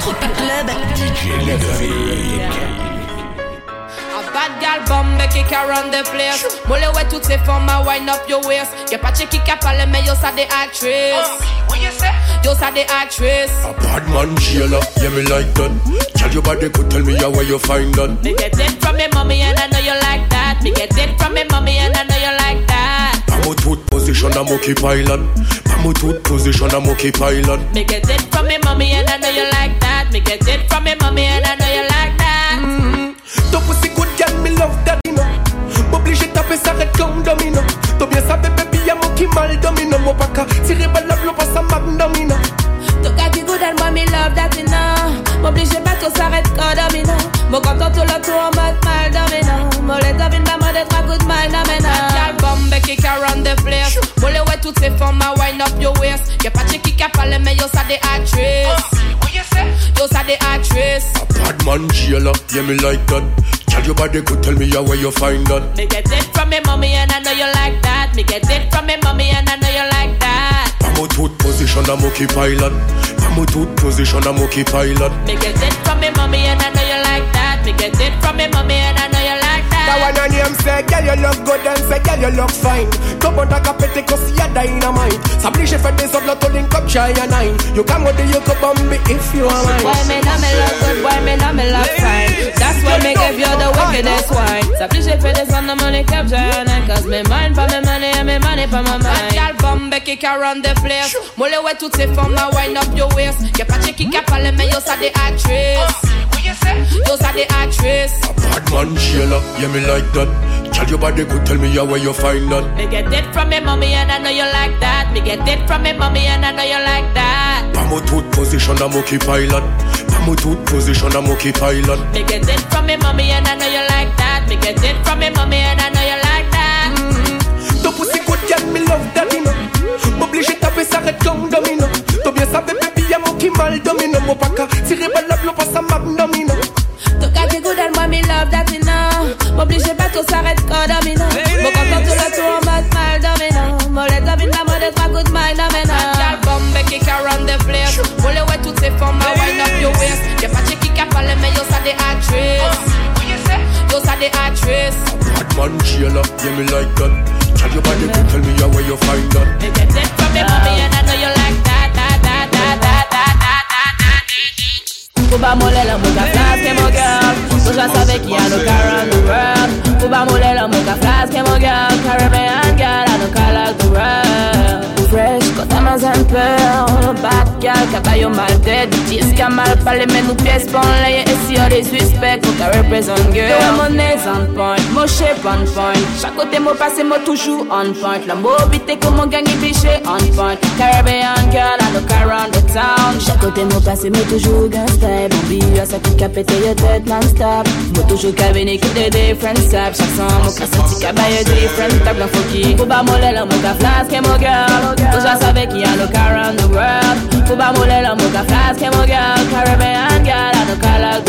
Tropic Club. DJ Ludovick. Bad gal bombe kick around the place Molle ouais toutes ces femmes à wind up your waist Y'a pas de qui a parlé mais yo ça des actrices What you say? Yo ça des actrices A bad man jailer, yeah me like that Tell your body could tell me how where you find that Me get it from me mommy and I know you like that Me get it from me mommy and I position, I'm okay pilot. I'm a tooth position, I'm okay pilot. Me get it from me mommy and I know you like that. Me get it from me mommy and I know you like that. Mm-hmm. Ton pussy good girl, me love that, you know. M'oblige taper ça red comme domino. T'as bien sabe baby, y'a mon qui mal domino. Mon pas qu'à tirer balle l'eau pas ça domino. Ton gars qui good and moi me love that, you know. M'oblige pas tout s'arrête comme domino. Mon content tout le tour en mode mal domino. Mon let up in ma mode trois coups de mal domino Gal kick around the place. Molle ouais toutes ces femmes à wind up your waist. Y'a pas de qui a parlé mais yo ça des actrices Yo ça des actrices A bad man jailer, yeah me like that. Tell your body could tell me how where you find that. Me get it from me mommy and I know you like that. Me get it from me mommy and I know you like that. I'm a tooth position, I'm okay pilot. I'm a tooth position, I'm okay pilot. Me get it from me mommy and I know you like that. Me get it from me mommy and I know you like that That one on him say, girl you look good and say, girl you look fine. Come on, I pete cause you're dynamite. S'oblige fait des autres, to link up shy and nine You come with the you could bomb me if you are mine. Why me not me look good, why me not me look fine. That's why me give you the wickedest wine S'oblige fait des autres, money cap shy and nine Cause me mind for me money and me money for my mind. Girl Gal bombe kick around the place. Molle ouais toutes ces femmes à wind up your waist. Y'a pas de qui a parlé mais yo ça des actrices Yo ça des actrices A bad man jailer, yeah me like that. Tell your body could tell me how where you find that. Me get it from me mommy and I know you like that. Me get it from me mommy and I know you like that. I'm tooth position, I'm okay pilot. I'm tooth position, I'm okay pilot. Me get it from me mommy and I know you like that. Me get it from me mommy and I know you like that. Mm-hmm. Ton pussy good girl, me love that, you know. M'oblige taper ça red comme domino. T'as bien sabe baby, y'a mon qui mal domino. Mon pas qu'à tirer balle l'eau pas ça domino me love that, you know M'oblige pas tout s'arrête comme domino Mon content tout le tour en mode mal domino Mon let up in ma mode trois coups de mal domino Gal bombe kick around the place Molle ouais toutes ces femmes à wind up your waist Y'a pas de qui a parlé mais yo ça des actrices Yo ça des actrices A bad man jailer, yeah me like that Tell your body could tell me how where you find that Me get it from me mommy and I know you like that, that, that, that, that, that, that, that, that Kuba mole la muka flask que mon Wish I savvy key and look around the world. Uba Mulela make a flask, came on girl. Caribbean girl, I look like the world. Fresh, got diamonds and pearl. Bad girl, caballo mal dead. Cheese mal palé, mais nous pièces pour les Et si on les suspects, on carré présent girl. Yeah, mon aise on point, mon shape on point. Chaque côté, mon passé, moi toujours on point. La mobité, comment gagner biché on point. Caribbean girl, I look around the town. Chaque côté mon passé, mais toujours gangster. Mon billet, ça tout qu'à péter les non-stop. Moi toujours qu'à venir que des different steps. Chaque son, mon casse, c'est qu'à bailler different table en foki. Pour pas moller l'homme, mon flasque mon girl. Pour ça, savait qu'il a le car on the world. Pour pas moller l'homme, mon flasque mon girl. Caribbean girl, I don't call out.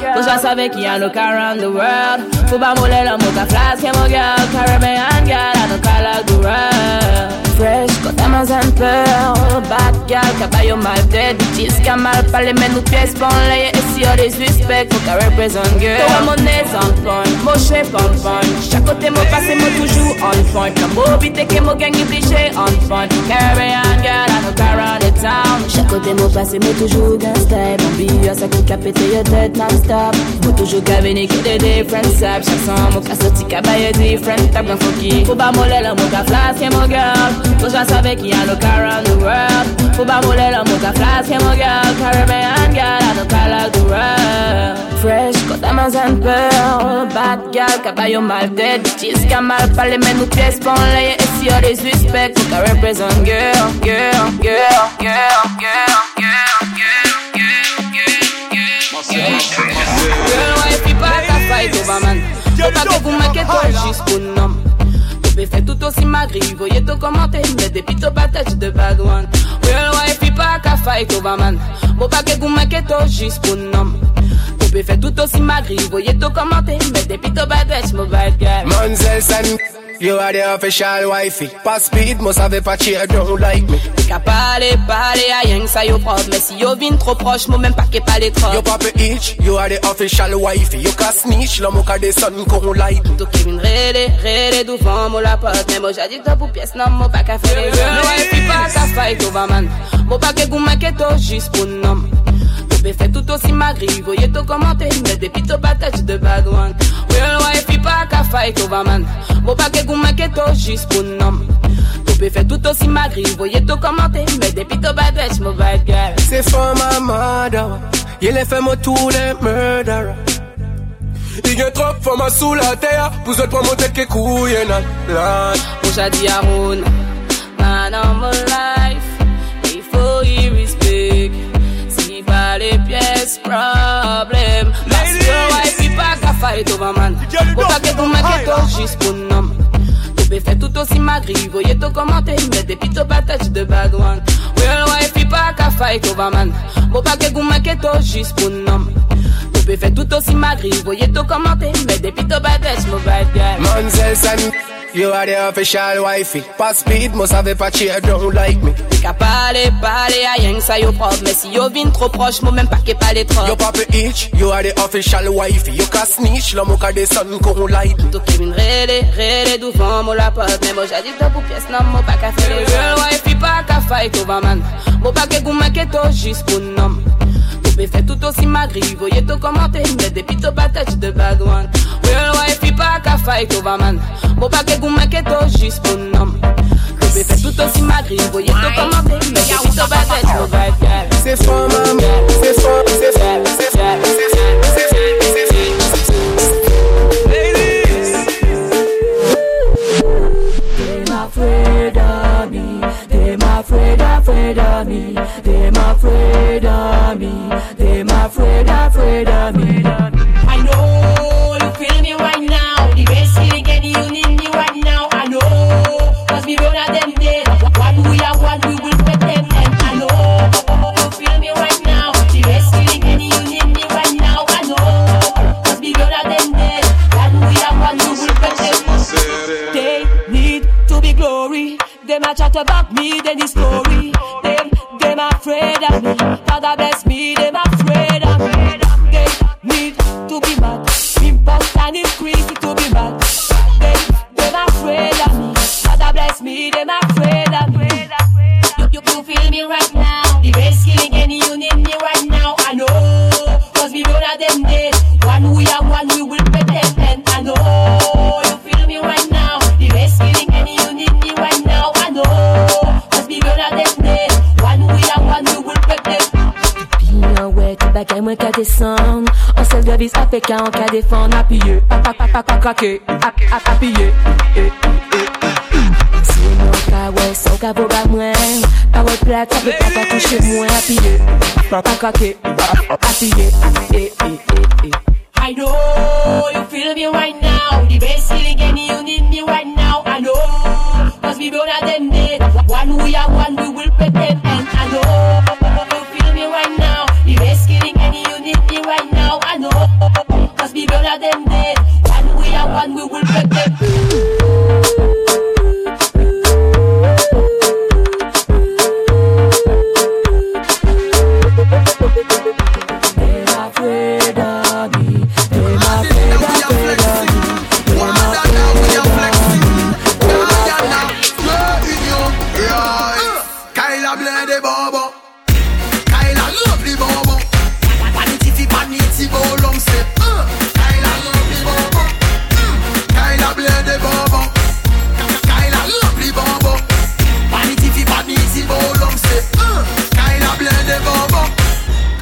Cause I saw Becky and look around the world. Fuba mole la mocha flask, my girl. Caribbean girl, I don't call out the world. Fresh, got diamonds and pearl. Bad girl, caballo mal dead. Bitches, camal, palais, mais nous pièces, bon, les si on les suspects, faut qu'à représente girl. Toi, mon nez en point, mon chef en point. Chaque côté, mon passé, mon toujours en point. La mobilité que mon gang est obligé en point. Caribbean des mots passés, mais toujours d'un step. Ça qui a pété your tête non-stop. Faut toujours qu'à venir que des different steps. Chaque son, mon cas qu'à bailler different. T'as bien. Faut pas moller le flasque, mon girl. Faut savais a no car around the world. Faut pas moller le flasque, mon girl. My hand, girl, I don't call. Fresh, quand and pearl. Bad girl, qu'à bailler mal tête. Qu'à mal parler, mais nous pièces pour les suspects, faut qu'à représente girl, girl, girl, girl, girl, girl, girl, girl, girl, girl. Girl, why if you pack a fight over man? Pas que vous juste pour nom. Bébé fait tout aussi magri, voyez commenter, mais depuis tout patate de bad one. Real wife, pas qu'à fight over man? Pas que vous nom. Bébé fait tout aussi magri, voyez tout commenter, mais depuis tout patate, mon bad guy. Manzel San, you are the official wifey. Pas speed, must have a cheer, don't like me. Qu'à parler, parler à rien que ça yo propre, mais si yo vin trop proche, moi même pas qu'est pas les trop. Yo papa itch, you are the official wifey. You can snitch, l'homme au des son qu'on like me. Tout qui vin rélé, rélé devant moi la porte, mais moi top pour pièce, non, moi pas qu'à faire les jeux. Ouais, puis pas qu'à fight over man. Moi pas que vous manquez tout juste pour nom. Bébé fait tout aussi magri, voyez tout commenter, mais depuis tout patate de bad one. Real wife, puis pas qu'à fight over man. Moi pas que vous manquez tout juste pour nom. Bébé fait tout aussi magri, voyez tout commenter, mais depuis tout bitch, mon bad girl. C'est for my mother. Il est fait moi tous les murderers. Il y a trop de femmes sous la terre. Pour autres, pour monter que Moi j'ai dit à Ron, man of my this problem. That's why white people can fight over man. Faut pas que tu m'inquiètes juste pour nom. Tu peux faire tout aussi magri, voyez te commenter, mais des pito patates de bad one. Real white people can fight over man. Faut pas que tu m'inquiètes juste pour nom. Tu peux faire tout aussi magri, voyez te commenter, mais des pito patates, mon bad guy. Mansels and you are the official wifey. Pas speed, must have a cheer, don't like me. Qu'à parler, parler à rien que ça yo propre, mais si yo vin trop proche, moi même pas qu'est pas les trop. Yo papa itch, you are the official wifey. You can snitch, l'homme au des son qu'on like me. Tout qui vin rélé, rélé devant moi la porte, mais moi top pour pièce, non, moi pas qu'à faire girl wife, il pas qu'à fight over man. Moi pas que vous manquez tout juste pour nom. Bébé fait tout aussi magri, voyez tout commenter, mais depuis tout patate de bad one. Real wife, il pas qu'à fight over man. Moi pas que vous manquez tout juste pour nom. Bébé fait tout aussi magri, voyez tout commenter, mais depuis tout patate, mon bad. C'est for my, c'est for, c'est for, c'est for, bless them afraid of me. You, you, you feel me right now. The best feeling and you need me right now. I know, cause we at them dead. One we are one, we will them and I know you feel me right now. The best feeling and you need me right now. I know, cause we at them dead. One we are one, we will tout bagay mwen ka descend En sel de vis apè ka an ka defan Apye, ap ap ap wè, so ka vo ba mwen Pa wè plat, sa pe pa ka touche mwen Apye, ap ap krake Ap apye, eh, eh, eh, eh. I know you feel me right now. The best feeling and you need me right now. I know, cause we run at them dead. One we are one, we will them and I know you feel me right now. The best feeling and you need me right now. I know, cause we run at them dead. One we are one, we will put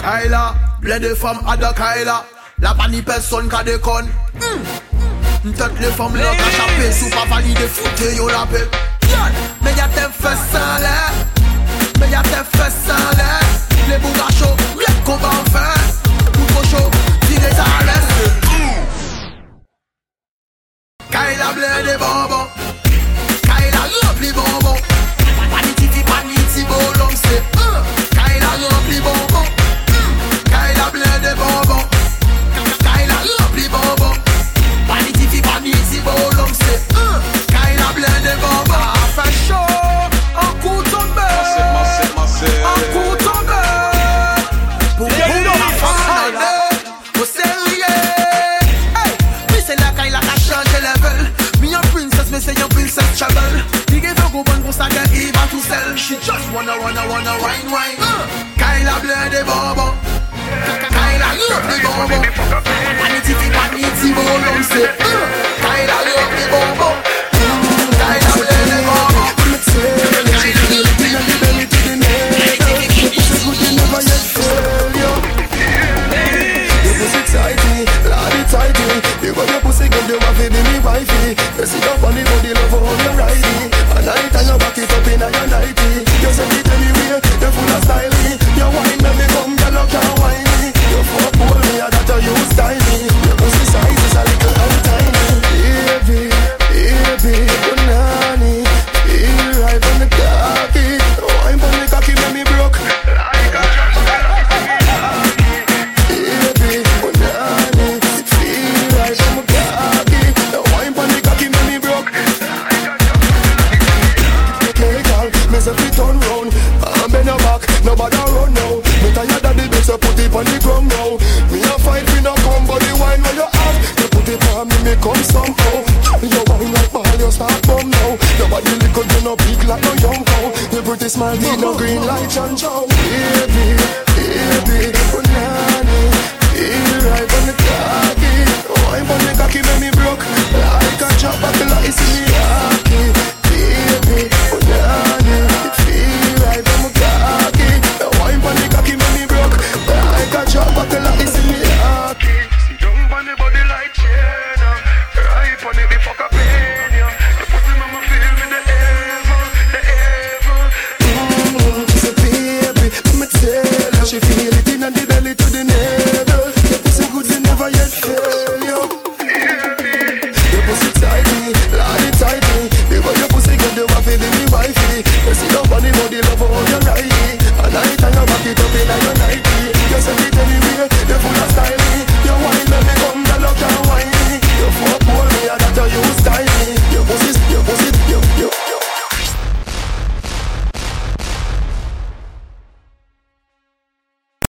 Kaila, ble de fom ada kaila. La pa ni peson ka dekon Mtet mm. le fom la ka chape Sou pa valide foute yo la pe Me ya te fe san le Me ya te fe san le Le bou gacho, mle komba an fe Mou kocho, vire sa ales Kaila ble de bonbon untouchable Dige fè koupan pou sa gen iva tou sel She just wanna wanna wanna wine wine. Uh. Kaila ble de bobo. Kaila lop de bobo Aniti fi paniti bo non se Kaila lop de bobo. Kaila ble de bobo. smile, did no green light and show. Baby, baby.